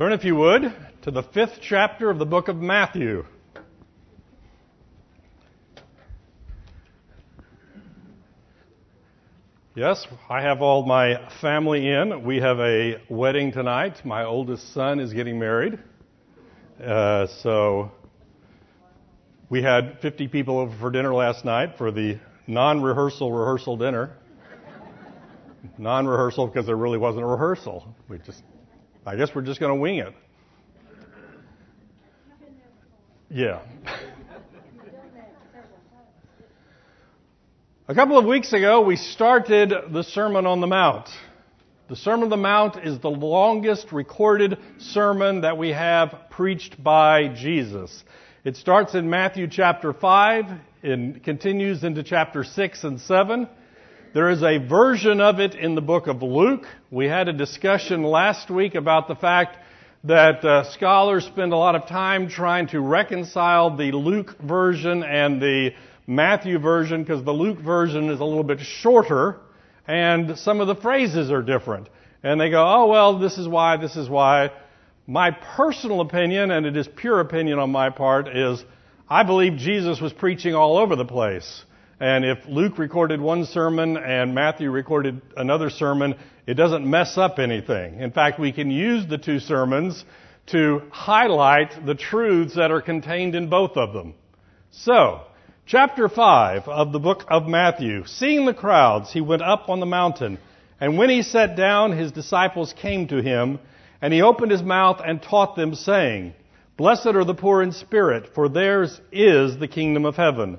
Turn, if you would, to the fifth chapter of the book of Matthew. Yes, I have all my family in. We have a wedding tonight. My oldest son is getting married. Uh, so we had 50 people over for dinner last night for the non rehearsal rehearsal dinner. non rehearsal because there really wasn't a rehearsal. We just I guess we're just going to wing it. Yeah. A couple of weeks ago, we started the Sermon on the Mount. The Sermon on the Mount is the longest recorded sermon that we have preached by Jesus. It starts in Matthew chapter 5 and continues into chapter 6 and 7. There is a version of it in the book of Luke. We had a discussion last week about the fact that uh, scholars spend a lot of time trying to reconcile the Luke version and the Matthew version because the Luke version is a little bit shorter and some of the phrases are different. And they go, oh, well, this is why, this is why. My personal opinion, and it is pure opinion on my part, is I believe Jesus was preaching all over the place. And if Luke recorded one sermon and Matthew recorded another sermon, it doesn't mess up anything. In fact, we can use the two sermons to highlight the truths that are contained in both of them. So, chapter 5 of the book of Matthew. Seeing the crowds, he went up on the mountain. And when he sat down, his disciples came to him, and he opened his mouth and taught them, saying, Blessed are the poor in spirit, for theirs is the kingdom of heaven.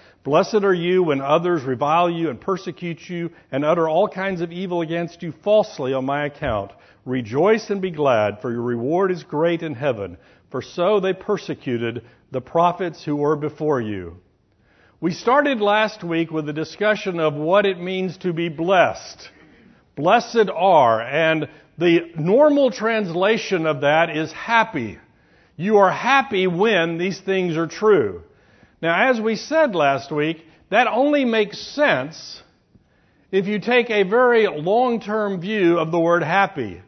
Blessed are you when others revile you and persecute you and utter all kinds of evil against you falsely on my account. Rejoice and be glad, for your reward is great in heaven. For so they persecuted the prophets who were before you. We started last week with a discussion of what it means to be blessed. Blessed are, and the normal translation of that is happy. You are happy when these things are true. Now, as we said last week, that only makes sense if you take a very long-term view of the word happy.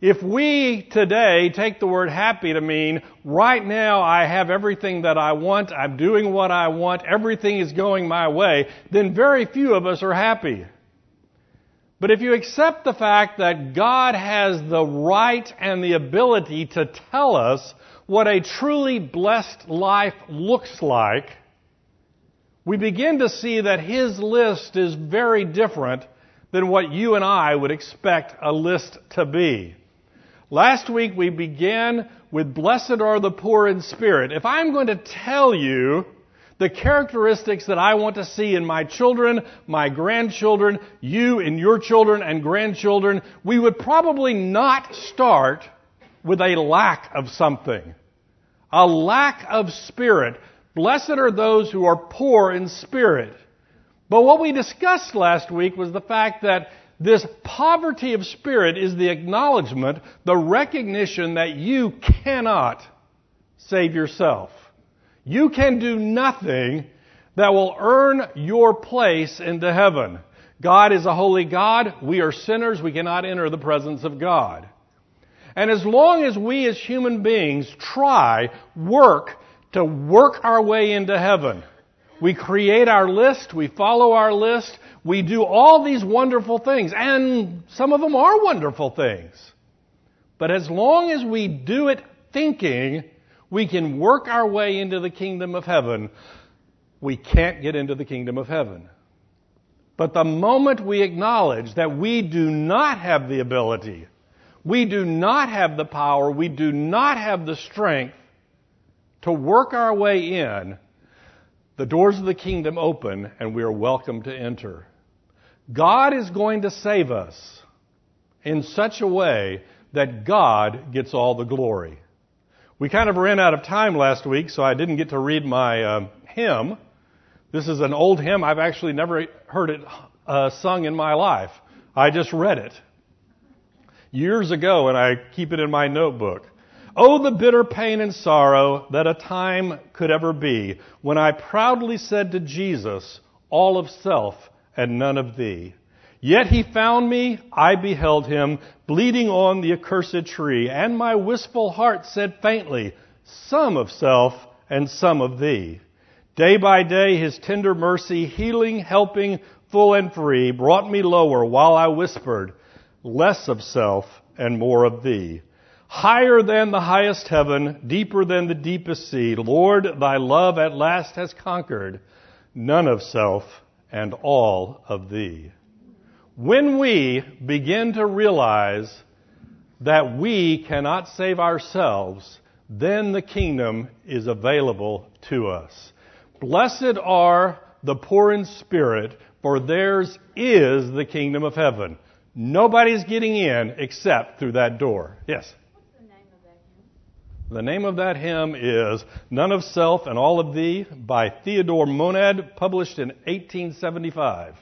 If we today take the word happy to mean, right now I have everything that I want, I'm doing what I want, everything is going my way, then very few of us are happy. But if you accept the fact that God has the right and the ability to tell us what a truly blessed life looks like, we begin to see that his list is very different than what you and I would expect a list to be. Last week we began with blessed are the poor in spirit. If I'm going to tell you the characteristics that I want to see in my children, my grandchildren, you and your children and grandchildren, we would probably not start with a lack of something. A lack of spirit. Blessed are those who are poor in spirit. But what we discussed last week was the fact that this poverty of spirit is the acknowledgement, the recognition that you cannot save yourself. You can do nothing that will earn your place into heaven. God is a holy God. We are sinners. We cannot enter the presence of God. And as long as we as human beings try, work to work our way into heaven, we create our list, we follow our list, we do all these wonderful things, and some of them are wonderful things. But as long as we do it thinking we can work our way into the kingdom of heaven, we can't get into the kingdom of heaven. But the moment we acknowledge that we do not have the ability we do not have the power, we do not have the strength to work our way in. The doors of the kingdom open and we are welcome to enter. God is going to save us in such a way that God gets all the glory. We kind of ran out of time last week, so I didn't get to read my uh, hymn. This is an old hymn. I've actually never heard it uh, sung in my life. I just read it years ago, and I keep it in my notebook. Oh, the bitter pain and sorrow that a time could ever be when I proudly said to Jesus, All of self and none of thee. Yet he found me, I beheld him, bleeding on the accursed tree, and my wistful heart said faintly, Some of self and some of thee. Day by day his tender mercy, healing, helping, full and free, brought me lower while I whispered, Less of self and more of thee. Higher than the highest heaven, deeper than the deepest sea, Lord, thy love at last has conquered none of self and all of thee. When we begin to realize that we cannot save ourselves, then the kingdom is available to us. Blessed are the poor in spirit, for theirs is the kingdom of heaven. Nobody's getting in except through that door. Yes? The name of that hymn is None of Self and All of Thee by Theodore Monod, published in 1875.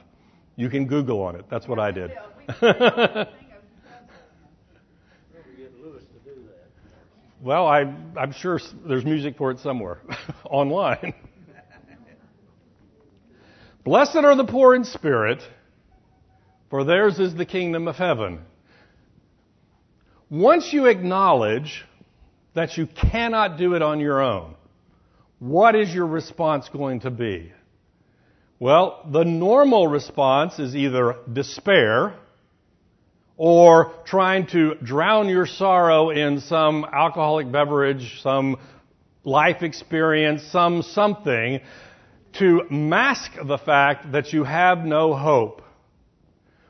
You can Google on it. That's what I did. well, I, I'm sure there's music for it somewhere online. Blessed are the poor in spirit, for theirs is the kingdom of heaven. Once you acknowledge that you cannot do it on your own, what is your response going to be? Well, the normal response is either despair or trying to drown your sorrow in some alcoholic beverage, some life experience, some something to mask the fact that you have no hope.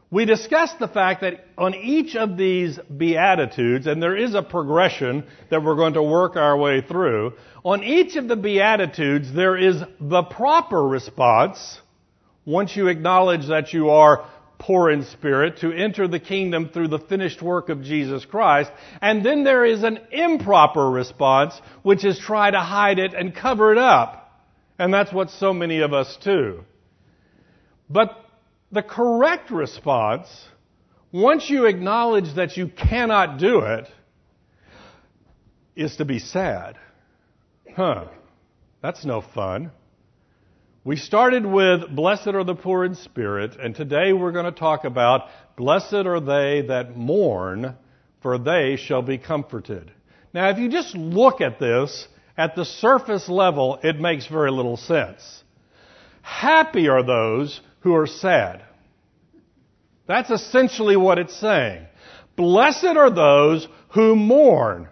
We discussed the fact that on each of these Beatitudes, and there is a progression that we're going to work our way through, on each of the Beatitudes, there is the proper response, once you acknowledge that you are poor in spirit, to enter the kingdom through the finished work of Jesus Christ. And then there is an improper response, which is try to hide it and cover it up. And that's what so many of us do. But the correct response, once you acknowledge that you cannot do it, is to be sad. Huh. That's no fun. We started with Blessed are the poor in spirit, and today we're going to talk about Blessed are they that mourn, for they shall be comforted. Now, if you just look at this at the surface level, it makes very little sense. Happy are those who are sad. That's essentially what it's saying. Blessed are those who mourn.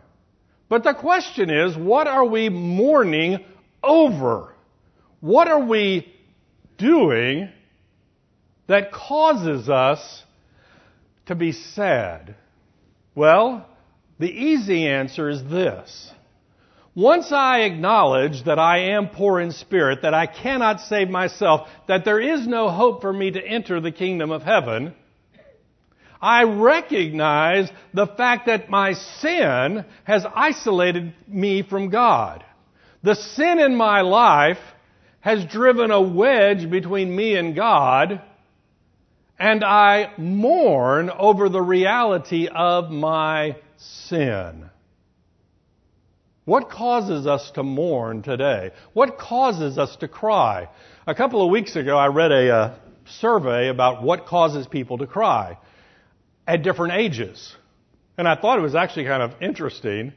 But the question is, what are we mourning over? What are we doing that causes us to be sad? Well, the easy answer is this. Once I acknowledge that I am poor in spirit, that I cannot save myself, that there is no hope for me to enter the kingdom of heaven, I recognize the fact that my sin has isolated me from God. The sin in my life has driven a wedge between me and God, and I mourn over the reality of my sin. What causes us to mourn today? What causes us to cry? A couple of weeks ago, I read a uh, survey about what causes people to cry at different ages. And I thought it was actually kind of interesting.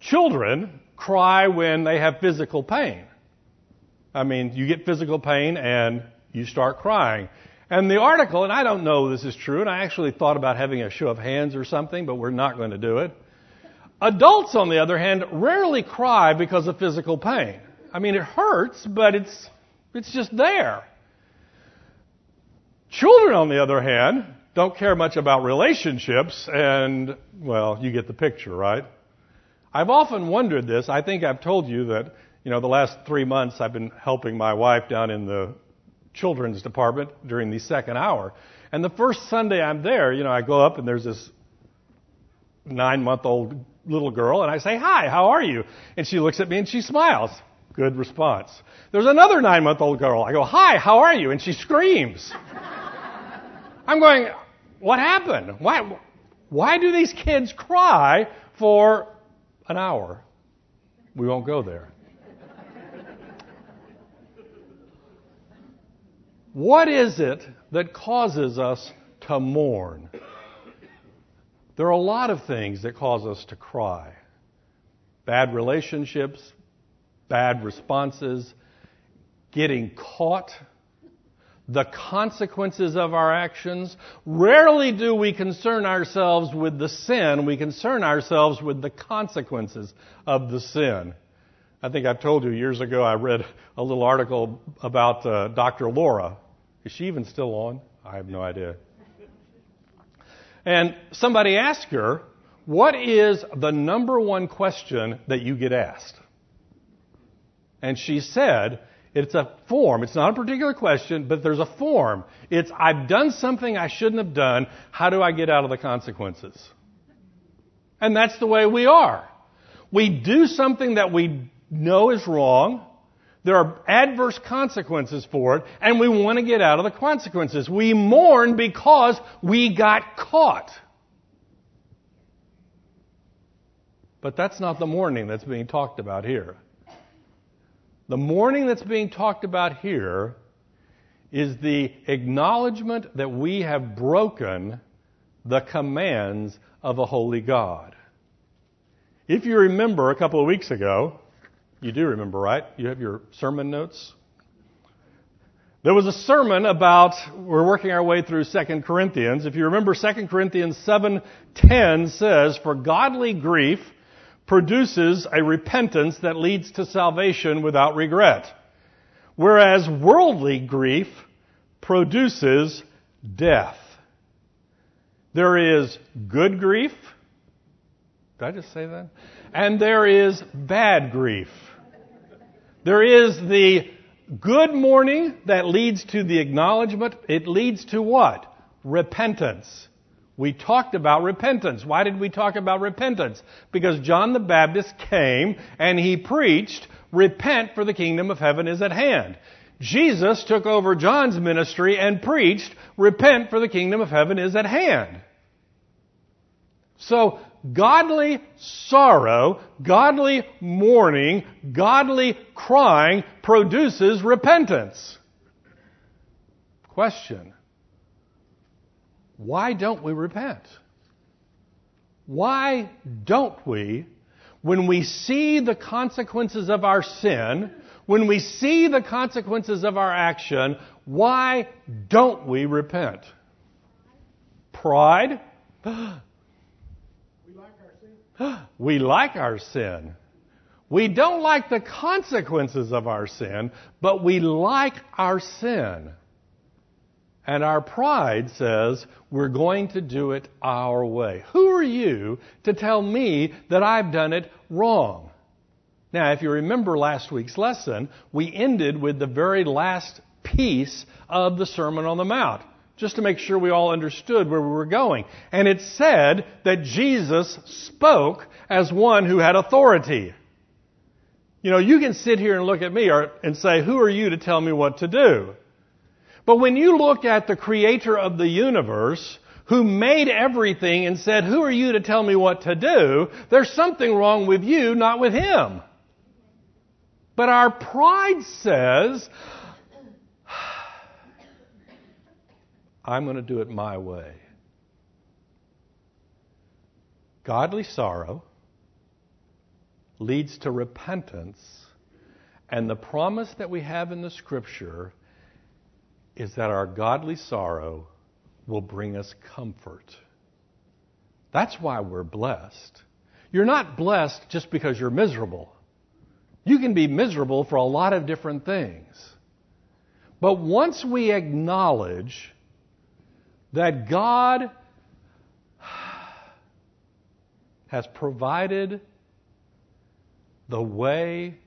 Children cry when they have physical pain. I mean, you get physical pain and you start crying. And the article, and I don't know this is true, and I actually thought about having a show of hands or something, but we're not going to do it. Adults, on the other hand, rarely cry because of physical pain. I mean, it hurts, but it's, it's just there. Children, on the other hand, don't care much about relationships, and, well, you get the picture, right? I've often wondered this. I think I've told you that, you know, the last three months I've been helping my wife down in the children's department during the second hour. And the first Sunday I'm there, you know, I go up and there's this nine month old little girl and I say, Hi, how are you? And she looks at me and she smiles. Good response. There's another nine month old girl. I go, Hi, how are you? And she screams. I'm going, What happened? Why, why do these kids cry for an hour? We won't go there. What is it that causes us to mourn? There are a lot of things that cause us to cry bad relationships, bad responses, getting caught, the consequences of our actions. Rarely do we concern ourselves with the sin, we concern ourselves with the consequences of the sin. I think I've told you years ago I read a little article about uh, Dr. Laura. Is she even still on? I have no idea. And somebody asked her, What is the number one question that you get asked? And she said, It's a form. It's not a particular question, but there's a form. It's, I've done something I shouldn't have done. How do I get out of the consequences? And that's the way we are. We do something that we know is wrong. There are adverse consequences for it, and we want to get out of the consequences. We mourn because we got caught. But that's not the mourning that's being talked about here. The mourning that's being talked about here is the acknowledgement that we have broken the commands of a holy God. If you remember a couple of weeks ago, you do remember, right? You have your sermon notes? There was a sermon about we're working our way through 2 Corinthians. If you remember 2 Corinthians 7:10 says, "For godly grief produces a repentance that leads to salvation without regret, whereas worldly grief produces death." There is good grief. Did I just say that? And there is bad grief. There is the good mourning that leads to the acknowledgement. It leads to what? Repentance. We talked about repentance. Why did we talk about repentance? Because John the Baptist came and he preached, Repent for the kingdom of heaven is at hand. Jesus took over John's ministry and preached, Repent for the kingdom of heaven is at hand. So godly sorrow, godly mourning, godly crying produces repentance. Question. Why don't we repent? Why don't we, when we see the consequences of our sin, when we see the consequences of our action, why don't we repent? Pride? we like our sin. We don't like the consequences of our sin, but we like our sin. And our pride says we're going to do it our way. Who are you to tell me that I've done it wrong? Now, if you remember last week's lesson, we ended with the very last piece of the Sermon on the Mount just to make sure we all understood where we were going. And it said that Jesus spoke as one who had authority. You know, you can sit here and look at me and say, Who are you to tell me what to do? But when you look at the creator of the universe, who made everything and said, Who are you to tell me what to do? There's something wrong with you, not with him. But our pride says, I'm going to do it my way. Godly sorrow leads to repentance, and the promise that we have in the Scripture is that our godly sorrow will bring us comfort. That's why we're blessed. You're not blessed just because you're miserable. You can be miserable for a lot of different things. But once we acknowledge that God has provided the way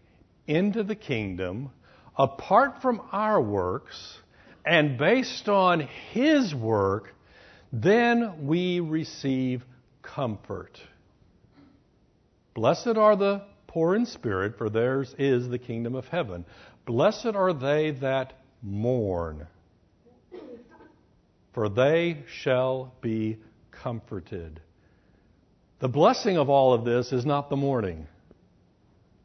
into the kingdom apart from our works and based on His work, then we receive comfort. Blessed are the poor in spirit, for theirs is the kingdom of heaven. Blessed are they that mourn, for they shall be comforted. The blessing of all of this is not the mourning.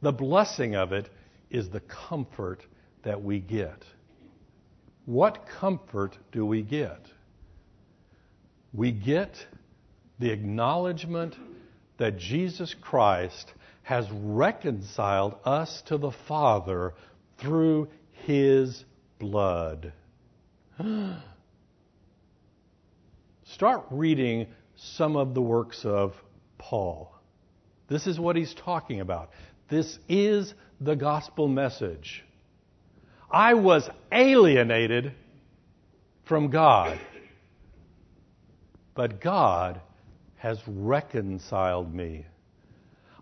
The blessing of it is the comfort that we get. What comfort do we get? We get the acknowledgement that Jesus Christ has reconciled us to the Father through his blood. Start reading some of the works of Paul. This is what he's talking about. This is the gospel message. I was alienated from God, but God has reconciled me.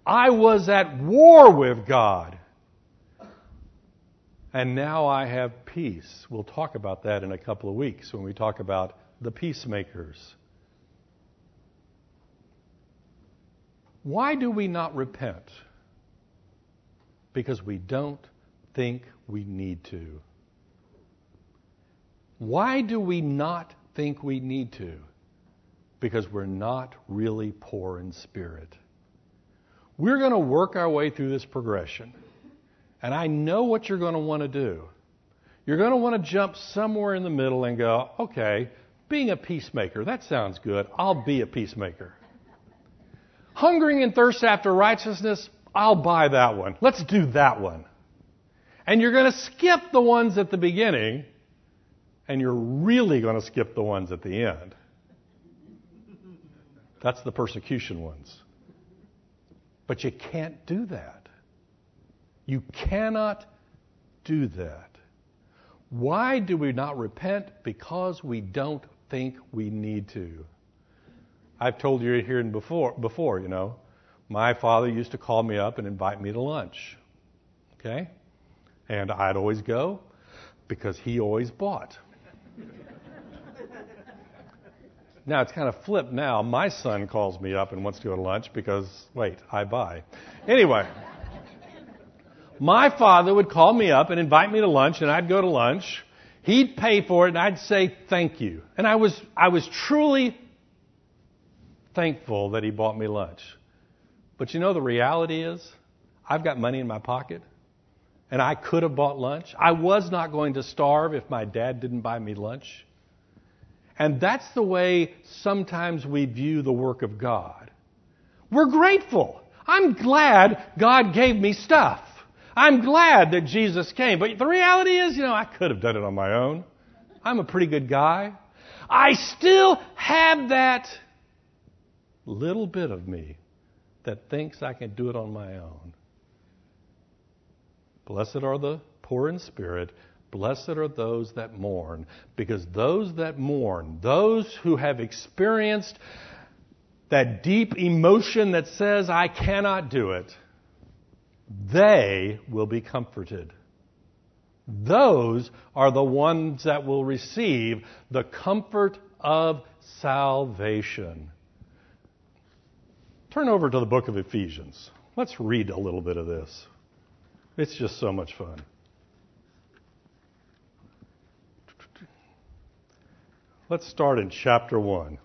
I was at war with God, and now I have peace. We'll talk about that in a couple of weeks when we talk about the peacemakers. Why do we not repent? Because we don't think we need to. Why do we not think we need to? Because we're not really poor in spirit. We're going to work our way through this progression. And I know what you're going to want to do. You're going to want to jump somewhere in the middle and go, okay, being a peacemaker, that sounds good. I'll be a peacemaker. Hungering and thirst after righteousness, I'll buy that one. Let's do that one. And you're going to skip the ones at the beginning, and you're really going to skip the ones at the end. That's the persecution ones. But you can't do that. You cannot do that. Why do we not repent? Because we don't think we need to. I've told you here before, before, you know, my father used to call me up and invite me to lunch. Okay? And I'd always go because he always bought. now it's kind of flipped now. My son calls me up and wants to go to lunch because, wait, I buy. Anyway, my father would call me up and invite me to lunch, and I'd go to lunch. He'd pay for it, and I'd say thank you. And I was, I was truly thankful that he bought me lunch. But you know, the reality is, I've got money in my pocket, and I could have bought lunch. I was not going to starve if my dad didn't buy me lunch. And that's the way sometimes we view the work of God. We're grateful. I'm glad God gave me stuff. I'm glad that Jesus came. But the reality is, you know, I could have done it on my own. I'm a pretty good guy. I still have that little bit of me that thinks I can do it on my own. Blessed are the poor in spirit. Blessed are those that mourn, because those that mourn, those who have experienced that deep emotion that says, I cannot do it, they will be comforted. Those are the ones that will receive the comfort of salvation. Turn over to the book of Ephesians. Let's read a little bit of this. It's just so much fun. Let's start in chapter 1.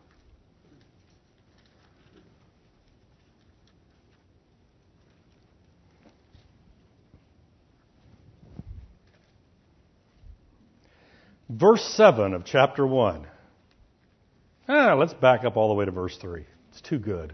Verse 7 of chapter 1. Ah, let's back up all the way to verse 3. It's too good.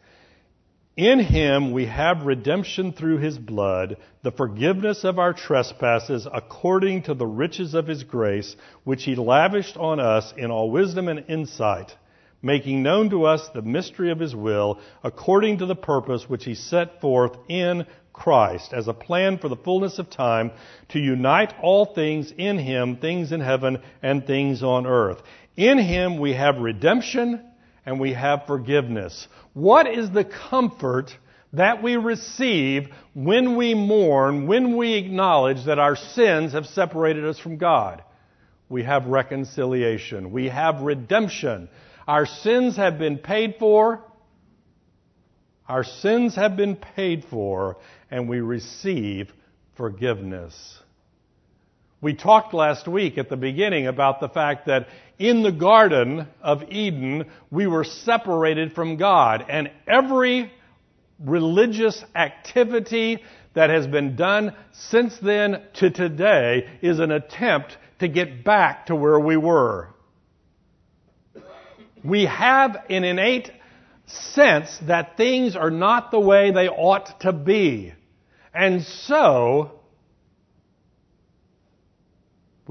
In him we have redemption through his blood, the forgiveness of our trespasses according to the riches of his grace, which he lavished on us in all wisdom and insight. making known to us the mystery of his will, according to the purpose which he set forth in Christ, as a plan for the fullness of time, to unite all things in him, things in heaven and things on earth. In him we have redemption and we have forgiveness. What is the comfort that we receive when we mourn, when we acknowledge that our sins have separated us from God? We have reconciliation. We have redemption. Our sins have been paid for. Our sins have been paid for, and we receive forgiveness. We talked last week at the beginning about the fact that in the Garden of Eden, we were separated from God, and every religious activity that has been done since then to today is an attempt to get back to where we were. We have an innate sense that things are not the way they ought to be. And so,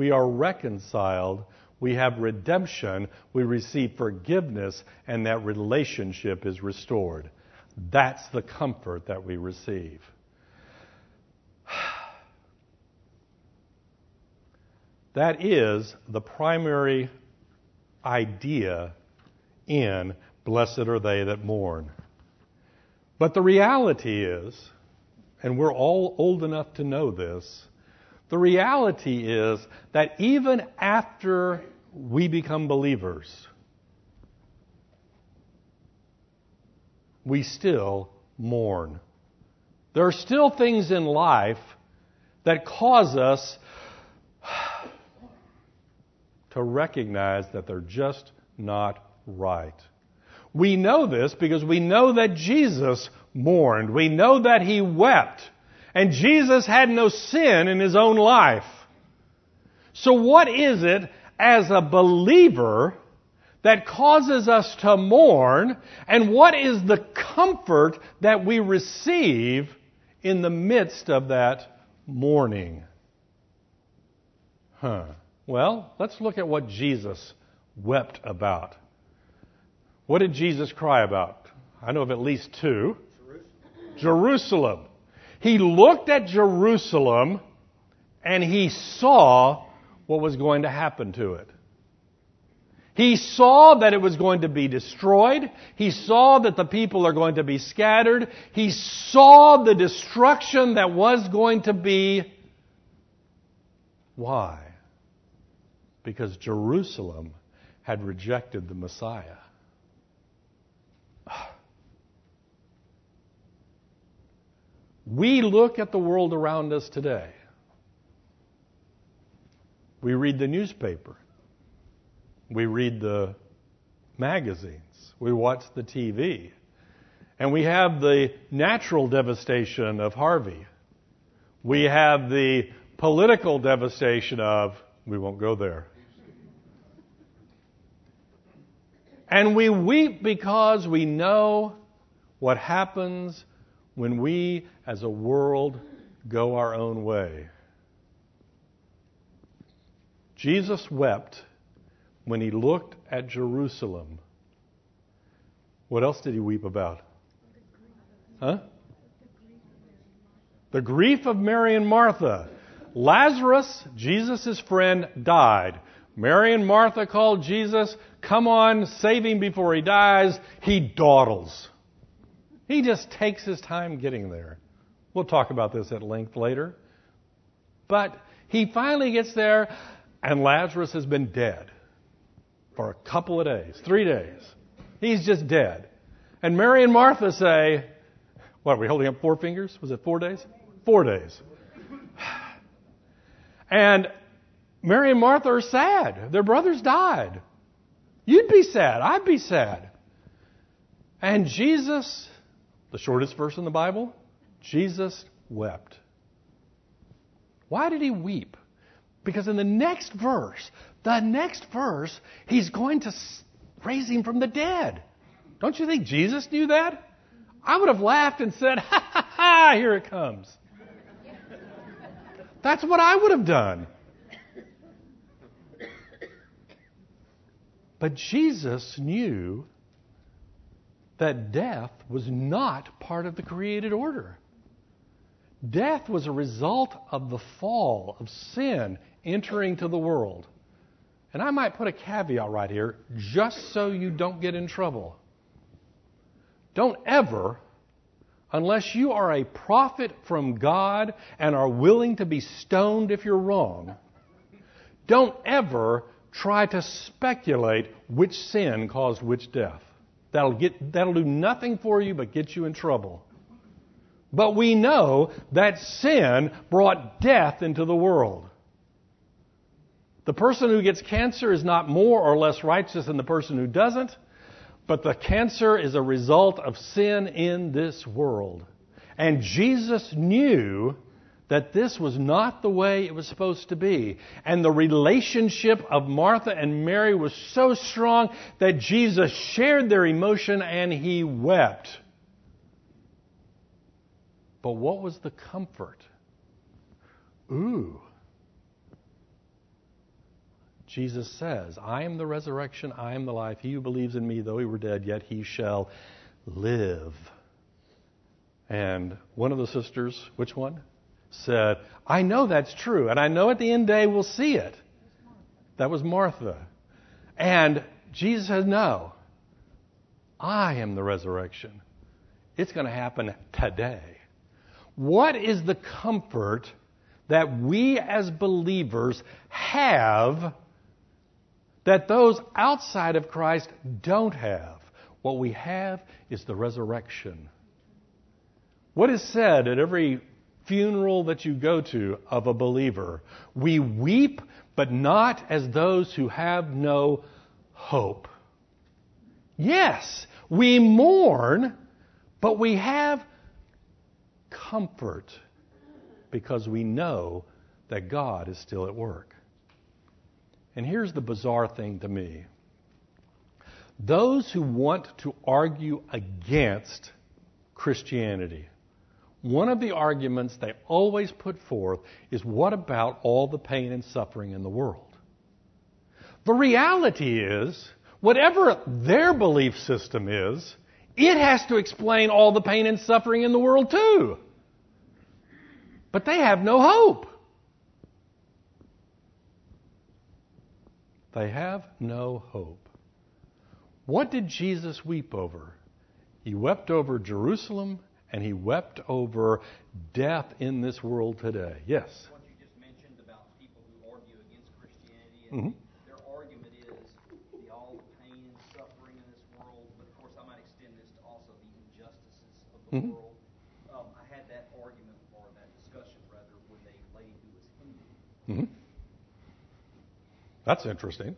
we are reconciled, we have redemption, we receive forgiveness, and that relationship is restored. That's the comfort that we receive. That is the primary idea in Blessed are they that mourn. But the reality is, and we're all old enough to know this, the reality is that even after we become believers, we still mourn. There are still things in life that cause us to recognize that they're just not right. We know this because we know that Jesus mourned. We know that he wept. And Jesus had no sin in his own life. So what is it as a believer that causes us to mourn? And what is the comfort that we receive in the midst of that mourning? Huh. Well, let's look at what Jesus wept about. What did Jesus cry about? I know of at least two. Jerusalem. Jerusalem. He looked at Jerusalem and he saw what was going to happen to it. He saw that it was going to be destroyed. He saw that the people are going to be scattered. He saw the destruction that was going to be. Why? because Jerusalem had rejected the Messiah. We look at the world around us today. We read the newspaper. We read the magazines. We watch the TV. And we have the natural devastation of Harvey. We have the political devastation of we won't go there. And we weep because we know what happens when we as a world go our own way. Jesus wept when he looked at Jerusalem. What else did he weep about? Huh? The grief of Mary and Martha. Lazarus, Jesus' friend, died. Mary and Martha called Jesus, come on, save him before he dies. He dawdles. He just takes his time getting there. We'll talk about this at length later. But he finally gets there, and Lazarus has been dead for a couple of days, three days. He's just dead. And Mary and Martha say, What, are we holding up four fingers? Was it four days? Four days. And Mary and Martha are sad. Their brothers died. You'd be sad. I'd be sad. And Jesus, the shortest verse in the Bible, Jesus wept. Why did he weep? Because in the next verse, the next verse, he's going to raise him from the dead. Don't you think Jesus knew that? I would have laughed and said, ha ha ha, here it comes. That's what I would have done. But Jesus knew that death was not part of the created order. Death was a result of the fall of sin entering to the world. And I might put a caveat right here, just so you don't get in trouble. Don't ever, unless you are a prophet from God and are willing to be stoned if you're wrong, don't ever try to speculate which sin caused which death. That'll, get, that'll do nothing for you but get you in trouble. But we know that sin brought death into the world. The person who gets cancer is not more or less righteous than the person who doesn't, but the cancer is a result of sin in this world. And Jesus knew that this was not the way it was supposed to be. And the relationship of Martha and Mary was so strong that Jesus shared their emotion and he wept. But what was the comfort? Ooh. Jesus says, I am the resurrection, I am the life. He who believes in me, though he were dead, yet he shall live. And one of the sisters, which one? Said, I know that's true, and I know at the end day we'll see it. That was Martha. And Jesus says, No, I am the resurrection. It's going to happen today. What is the comfort that we as believers have that those outside of Christ don't have? What we have is the resurrection. What is said at every funeral that you go to of a believer? We weep, but not as those who have no hope. Yes, we mourn, but we have comfort because we know that God is still at work. And here's the bizarre thing to me those who want to argue against Christianity, one of the arguments they always put forth is what about all the pain and suffering in the world? The reality is, whatever their belief system is, it has to explain all the pain and suffering in the world too. But they have no hope. They have no hope. What did Jesus weep over? He wept over Jerusalem and he wept over death in this world today. Yes? What you just mentioned about people who argue against Christianity, and mm-hmm. their argument is the all the pain and suffering in this world, but of course I might extend this to also the injustices of the mm-hmm. world. Um, I had that argument or that discussion rather with a lady who was Hindu. Mm-hmm. That's interesting.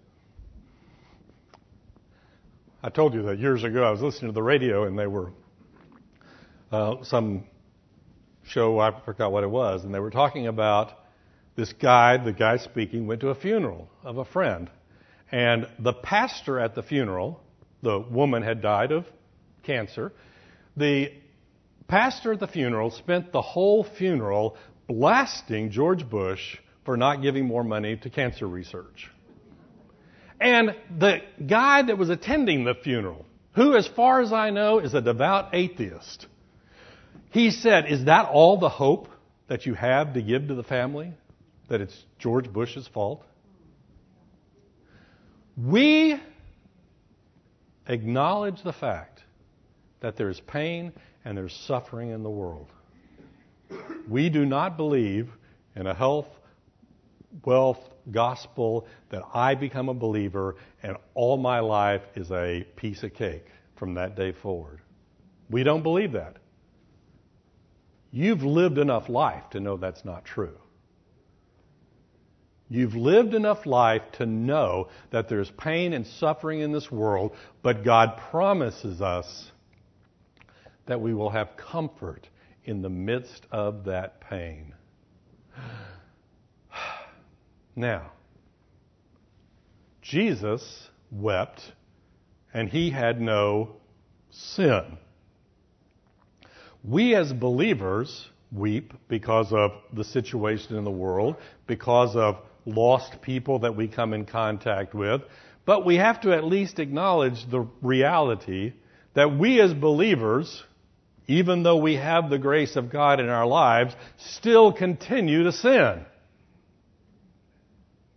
I told you that years ago I was listening to the radio and they were uh, some show, I forgot what it was, and they were talking about this guy, the guy speaking, went to a funeral of a friend. And the pastor at the funeral, the woman had died of cancer. The pastor at the funeral spent the whole funeral blasting George Bush for not giving more money to cancer research. And the guy that was attending the funeral, who, as far as I know, is a devout atheist, he said, Is that all the hope that you have to give to the family? That it's George Bush's fault? We acknowledge the fact that there's pain and there's suffering in the world. We do not believe in a health, wealth gospel that I become a believer and all my life is a piece of cake from that day forward. We don't believe that. You've lived enough life to know that's not true. You've lived enough life to know that there's pain and suffering in this world, but God promises us that we will have comfort in the midst of that pain. Now, Jesus wept and he had no sin. We as believers weep because of the situation in the world, because of lost people that we come in contact with, But we have to at least acknowledge the reality that we as believers, even though we have the grace of God in our lives, still continue to sin.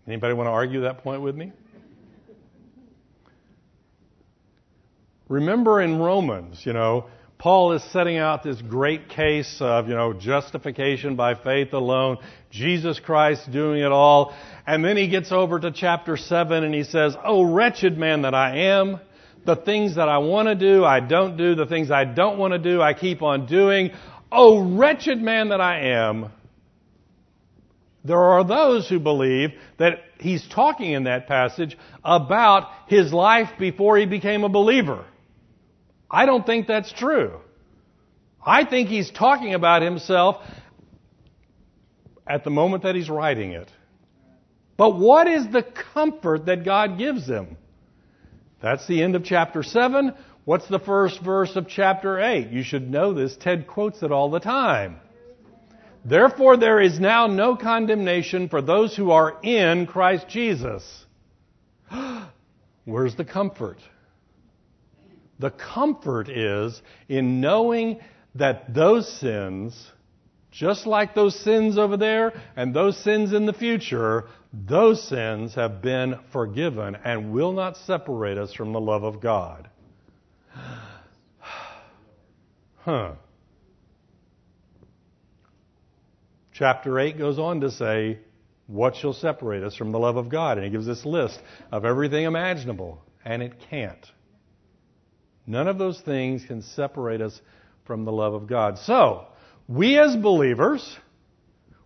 Anybody want to argue that point with me? Remember in Romans, you know, Paul is setting out this great case of, you know, justification by faith alone, Jesus Christ doing it all. And then he gets over to chapter 7 and he says, Oh, wretched man that I am, the things that I want to do, I don't do. The things I don't want to do, I keep on doing. Oh, wretched man that I am. There are those who believe that he's talking in that passage about his life before he became a believer. I don't think that's true. I think he's talking about himself at the moment that he's writing it. But what is the comfort that God gives him? That's the end of chapter 7. What's the first verse of chapter 8? You should know this. Ted quotes it all the time. Therefore, there is now no condemnation for those who are in Christ Jesus. Where's the comfort? The comfort is in knowing that those sins, just like those sins over there and those sins in the future, those sins have been forgiven and will not separate us from the love of God. Huh. Chapter 8 goes on to say, What shall separate us from the love of God? And he gives this list of everything imaginable, and it can't. None of those things can separate us from the love of God. So, we as believers,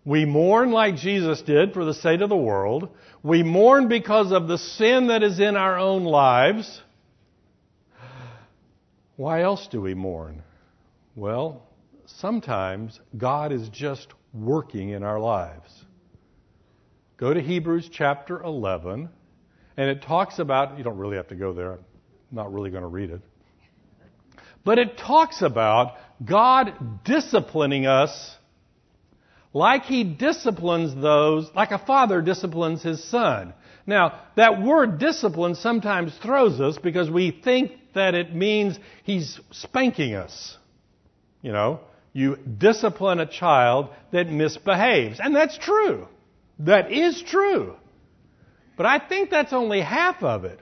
we mourn like Jesus did for the sake of the world. We mourn because of the sin that is in our own lives. Why else do we mourn? Well, sometimes God is just working in our lives. Go to Hebrews chapter 11, and it talks about, you don't really have to go there, I'm not really going to read it. But it talks about God disciplining us like He disciplines those, like a father disciplines his son. Now, that word discipline sometimes throws us because we think that it means He's spanking us. You know, you discipline a child that misbehaves. And that's true. That is true. But I think that's only half of it.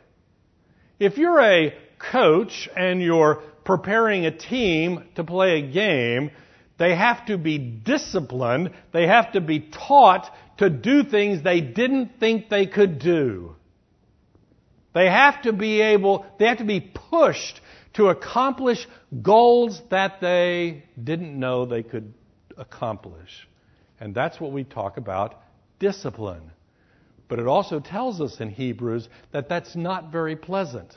If you're a coach and you're preparing a team to play a game, they have to be disciplined. They have to be taught to do things they didn't think they could do. They have to be able, they have to be pushed to accomplish goals that they didn't know they could accomplish. And that's what we talk about discipline. But it also tells us in Hebrews that that's not very pleasant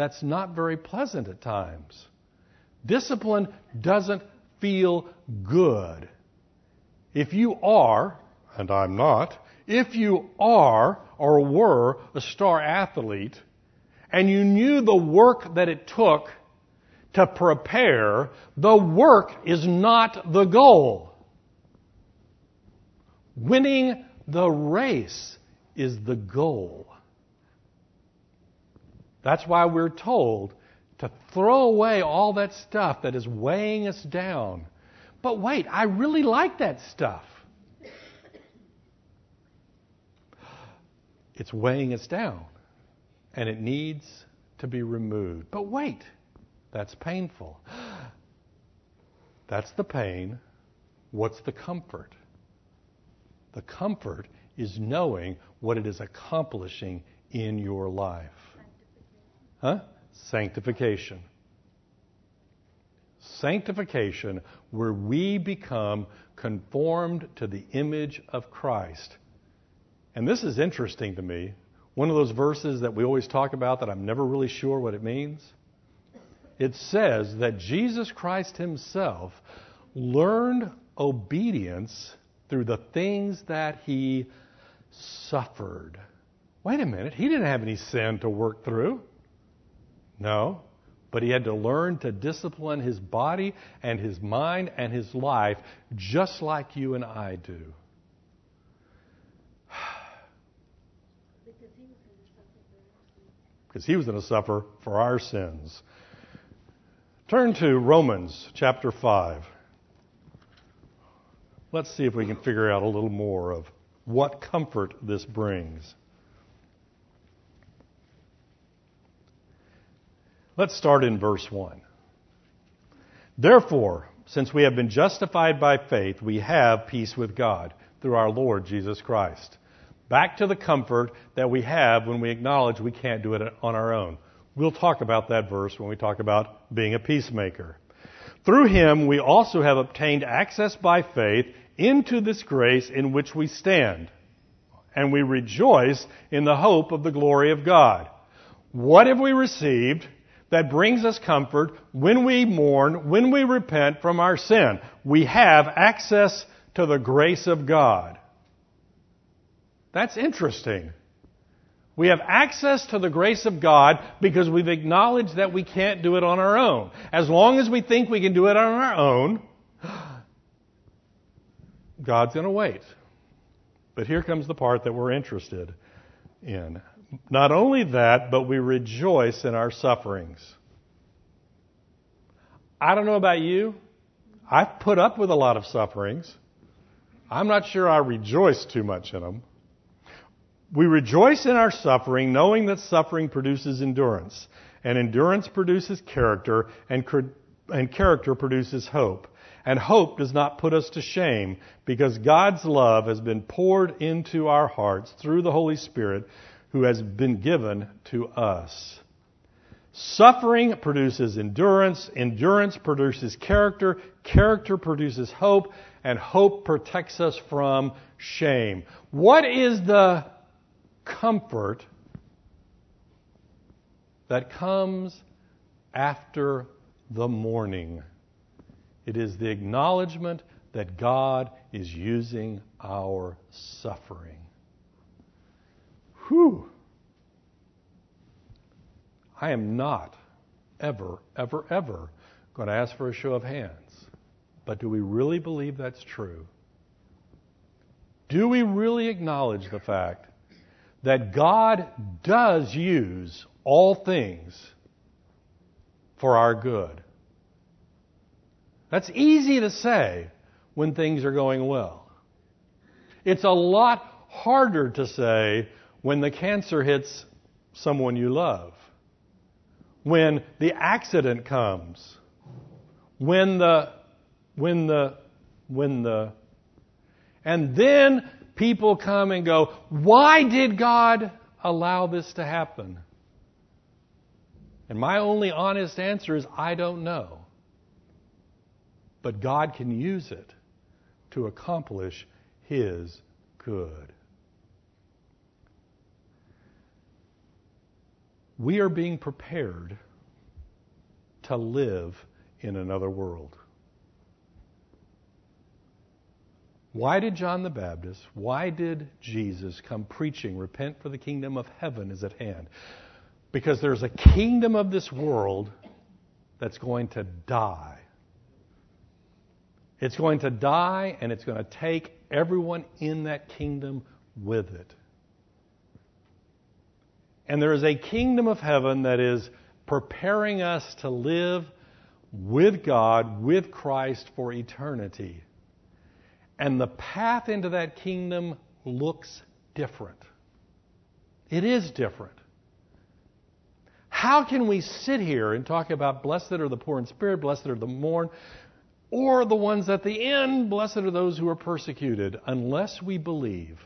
that's not very pleasant at times. Discipline doesn't feel good. If you are, and I'm not, if you are or were a star athlete and you knew the work that it took to prepare, the work is not the goal. Winning the race is the goal. That's why we're told to throw away all that stuff that is weighing us down. But wait, I really like that stuff. It's weighing us down, and it needs to be removed. But wait, that's painful. That's the pain. What's the comfort? The comfort is knowing what it is accomplishing in your life. Huh? Sanctification. Sanctification, where we become conformed to the image of Christ. And this is interesting to me. One of those verses that we always talk about that I'm never really sure what it means. It says that Jesus Christ Himself learned obedience through the things that He suffered. Wait a minute, He didn't have any sin to work through. No. But he had to learn to discipline his body and his mind and his life just like you and I do. because he was going to suffer for our sins. Turn to Romans chapter 5. Let's see if we can figure out a little more of what comfort this brings. Let's start in verse 1. Therefore, since we have been justified by faith, we have peace with God through our Lord Jesus Christ. Back to the comfort that we have when we acknowledge we can't do it on our own. We'll talk about that verse when we talk about being a peacemaker. Through him, we also have obtained access by faith into this grace in which we stand, and we rejoice in the hope of the glory of God. What have we received that brings us comfort when we mourn, when we repent from our sin? We have access to the grace of God. That's interesting. We have access to the grace of God because we've acknowledged that we can't do it on our own. As long as we think we can do it on our own, God's going to wait. But here comes the part that we're interested in. Not only that, but we rejoice in our sufferings. I don't know about you. I've put up with a lot of sufferings. I'm not sure I rejoice too much in them. We rejoice in our suffering, knowing that suffering produces endurance, and endurance produces character, and, and character produces hope. And hope does not put us to shame, because God's love has been poured into our hearts through the Holy Spirit who has been given to us. Suffering produces endurance, endurance produces character, character produces hope, and hope protects us from shame. What is the comfort that comes after the mourning. It is the acknowledgement that God is using our suffering. Whew. I am not ever, ever, ever going to ask for a show of hands. But do we really believe that's true? Do we really acknowledge the fact that God does use all things for our good. That's easy to say when things are going well. It's a lot harder to say when the cancer hits someone you love, when the accident comes, when the, when the, when the, and then people come and go, Why did God allow this to happen? And my only honest answer is, I don't know. But God can use it to accomplish His good. We are being prepared to live in another world. Why did John the Baptist, why did Jesus come preaching, repent for the kingdom of heaven is at hand? Because there's a kingdom of this world that's going to die. It's going to die, and it's going to take everyone in that kingdom with it. And there is a kingdom of heaven that is preparing us to live with God, with Christ for eternity. And the path into that kingdom looks different. It is different. How can we sit here and talk about blessed are the poor in spirit, blessed are the mourn, or the ones at the end, blessed are those who are persecuted, unless we believe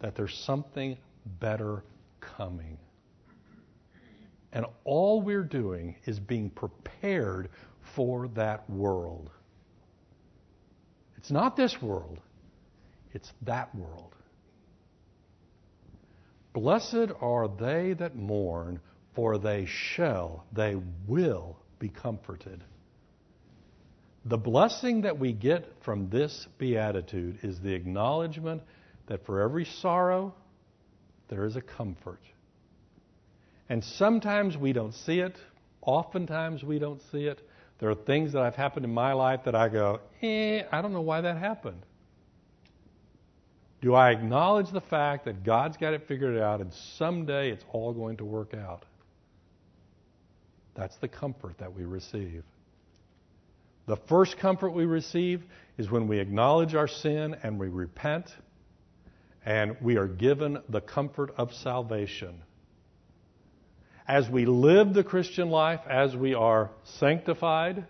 that there's something better coming? And all we're doing is being prepared for that world. It's not this world, it's that world. Blessed are they that mourn, for they shall, they will be comforted. The blessing that we get from this beatitude is the acknowledgement that for every sorrow, there is a comfort. And sometimes we don't see it, oftentimes we don't see it, there are things that have happened in my life that I go, eh, I don't know why that happened. Do I acknowledge the fact that God's got it figured out and someday it's all going to work out? That's the comfort that we receive. The first comfort we receive is when we acknowledge our sin and we repent, and we are given the comfort of salvation. As we live the Christian life, as we are sanctified,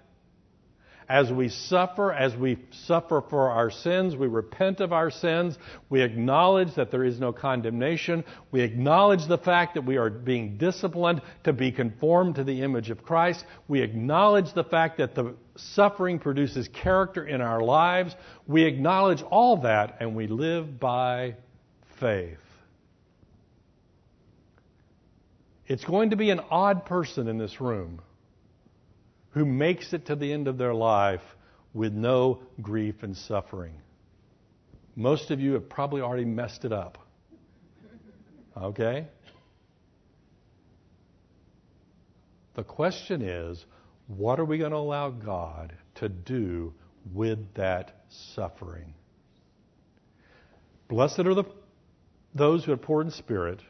as we suffer, as we suffer for our sins, we repent of our sins, we acknowledge that there is no condemnation, we acknowledge the fact that we are being disciplined to be conformed to the image of Christ, we acknowledge the fact that the suffering produces character in our lives, we acknowledge all that and we live by faith. It's going to be an odd person in this room who makes it to the end of their life with no grief and suffering. Most of you have probably already messed it up. Okay? The question is what are we going to allow God to do with that suffering? Blessed are the, those who are poor in spirit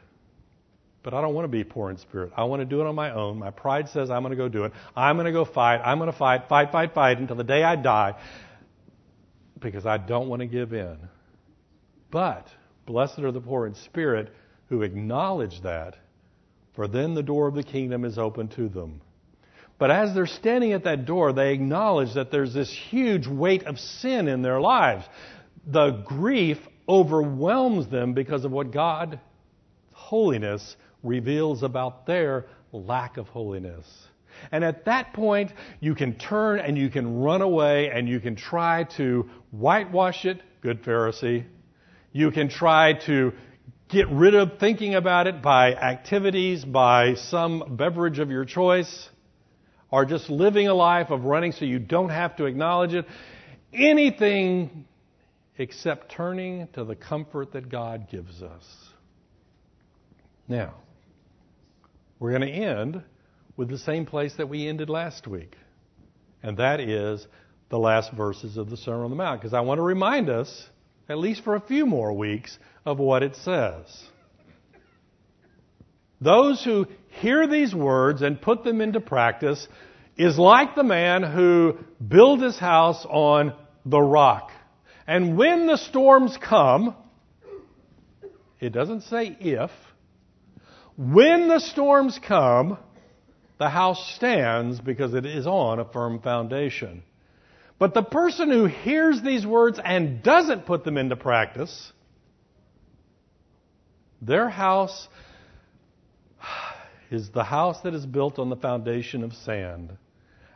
but I don't want to be poor in spirit. I want to do it on my own. My pride says I'm going to go do it. I'm going to go fight. I'm going to fight, fight, fight, fight until the day I die because I don't want to give in. But blessed are the poor in spirit who acknowledge that, for then the door of the kingdom is open to them. But as they're standing at that door, they acknowledge that there's this huge weight of sin in their lives. The grief overwhelms them because of what God, holiness, reveals about their lack of holiness. And at that point, you can turn and you can run away and you can try to whitewash it, good Pharisee. You can try to get rid of thinking about it by activities, by some beverage of your choice, or just living a life of running so you don't have to acknowledge it. Anything except turning to the comfort that God gives us. Now, we're going to end with the same place that we ended last week, and that is the last verses of the Sermon on the Mount, because I want to remind us, at least for a few more weeks, of what it says. Those who hear these words and put them into practice is like the man who built his house on the rock. And when the storms come, it doesn't say if, when the storms come, the house stands because it is on a firm foundation. But the person who hears these words and doesn't put them into practice, their house is the house that is built on the foundation of sand.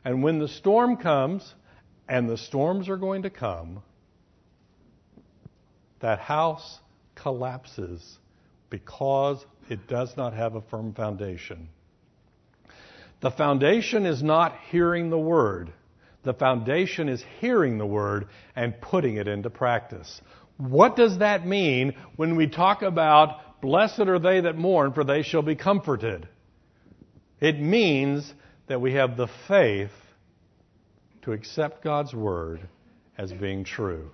And when the storm comes, and the storms are going to come, that house collapses because it does not have a firm foundation. The foundation is not hearing the word. The foundation is hearing the word and putting it into practice. What does that mean when we talk about blessed are they that mourn, for they shall be comforted? It means that we have the faith to accept God's word as being true.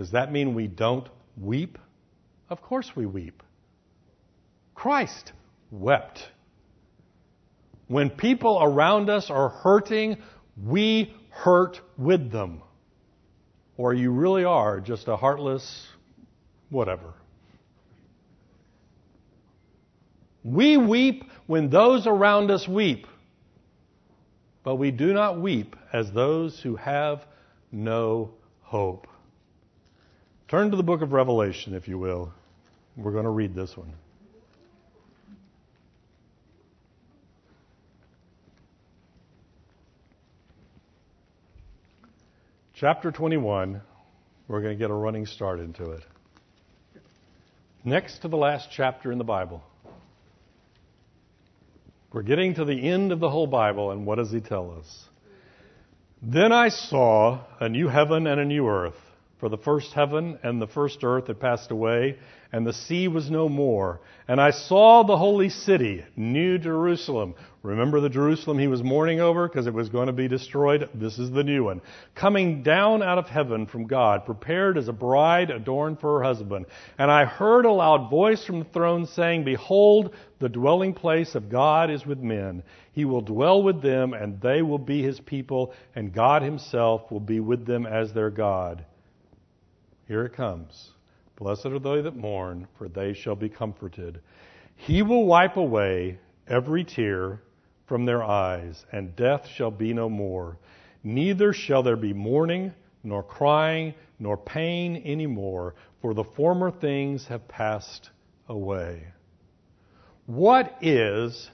Does that mean we don't weep? Of course we weep. Christ wept. When people around us are hurting, we hurt with them. Or you really are just a heartless whatever. We weep when those around us weep, but we do not weep as those who have no hope. Turn to the book of Revelation, if you will. We're going to read this one. Chapter 21, we're going to get a running start into it. Next to the last chapter in the Bible. We're getting to the end of the whole Bible, and what does he tell us? Then I saw a new heaven and a new earth, For the first heaven and the first earth had passed away, and the sea was no more. And I saw the holy city, New Jerusalem. Remember the Jerusalem he was mourning over because it was going to be destroyed? This is the new one. Coming down out of heaven from God, prepared as a bride adorned for her husband. And I heard a loud voice from the throne saying, Behold, the dwelling place of God is with men. He will dwell with them, and they will be his people, and God himself will be with them as their God. Here it comes. Blessed are they that mourn, for they shall be comforted. He will wipe away every tear from their eyes, and death shall be no more. Neither shall there be mourning, nor crying, nor pain any more, for the former things have passed away. What is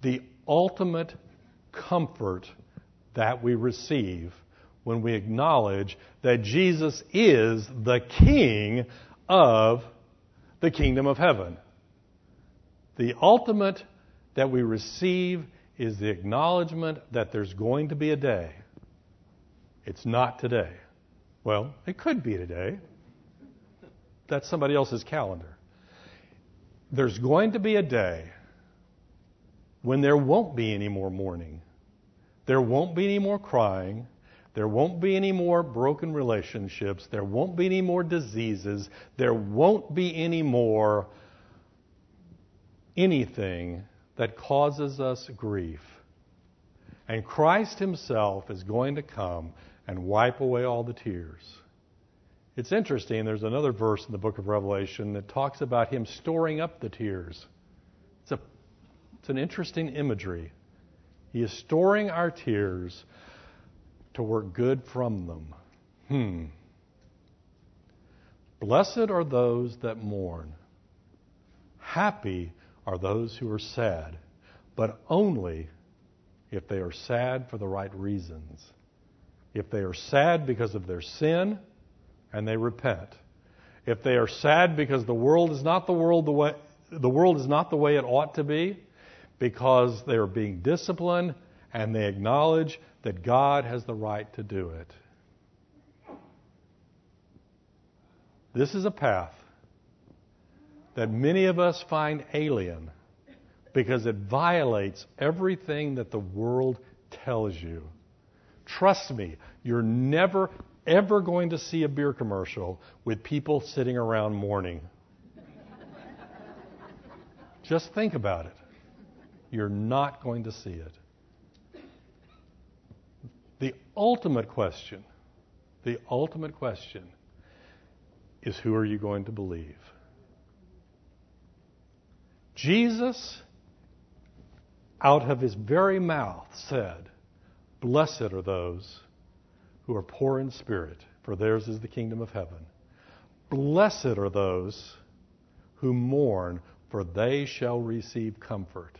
the ultimate comfort that we receive when we acknowledge that Jesus is the King of the kingdom of heaven. The ultimate that we receive is the acknowledgement that there's going to be a day. It's not today. Well, it could be today. That's somebody else's calendar. There's going to be a day when there won't be any more mourning. There won't be any more crying. There won't be any more broken relationships. There won't be any more diseases. There won't be any more anything that causes us grief. And Christ Himself is going to come and wipe away all the tears. It's interesting, there's another verse in the book of Revelation that talks about Him storing up the tears. It's, a, it's an interesting imagery. He is storing our tears to work good from them. Hmm. Blessed are those that mourn. Happy are those who are sad, but only if they are sad for the right reasons. If they are sad because of their sin and they repent. If they are sad because the world is not the world the way the world is not the way it ought to be, because they are being disciplined and they acknowledge that God has the right to do it. This is a path that many of us find alien because it violates everything that the world tells you. Trust me, you're never, ever going to see a beer commercial with people sitting around mourning. Just think about it. You're not going to see it. The ultimate question, the ultimate question is who are you going to believe? Jesus, out of his very mouth, said, Blessed are those who are poor in spirit, for theirs is the kingdom of heaven. Blessed are those who mourn, for they shall receive comfort.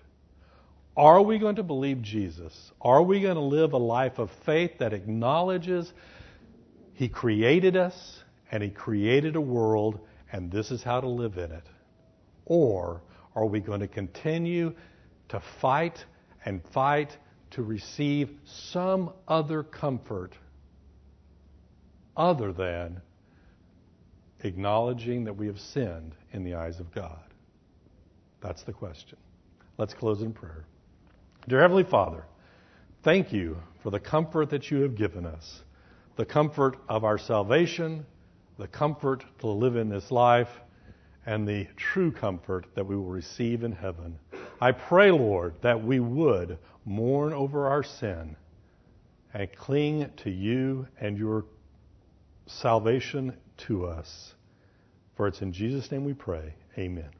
Are we going to believe Jesus? Are we going to live a life of faith that acknowledges He created us and He created a world and this is how to live in it? Or are we going to continue to fight and fight to receive some other comfort other than acknowledging that we have sinned in the eyes of God? That's the question. Let's close in prayer. Dear Heavenly Father, thank you for the comfort that you have given us the comfort of our salvation, the comfort to live in this life, and the true comfort that we will receive in heaven. I pray, Lord, that we would mourn over our sin and cling to you and your salvation to us. For it's in Jesus' name we pray. Amen.